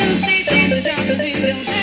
Don't see things, don't believe.